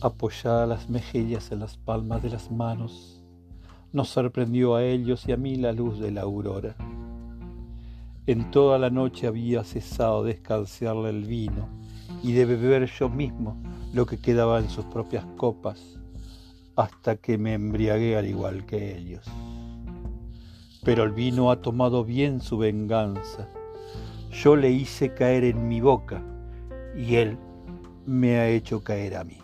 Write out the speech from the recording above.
apoyada las mejillas en las palmas de las manos, nos sorprendió a ellos y a mí la luz de la aurora. En toda la noche había cesado de escanciarle el vino y de beber yo mismo lo que quedaba en sus propias copas, hasta que me embriagué al igual que ellos. Pero el vino ha tomado bien su venganza. Yo le hice caer en mi boca y él me ha hecho caer a mí.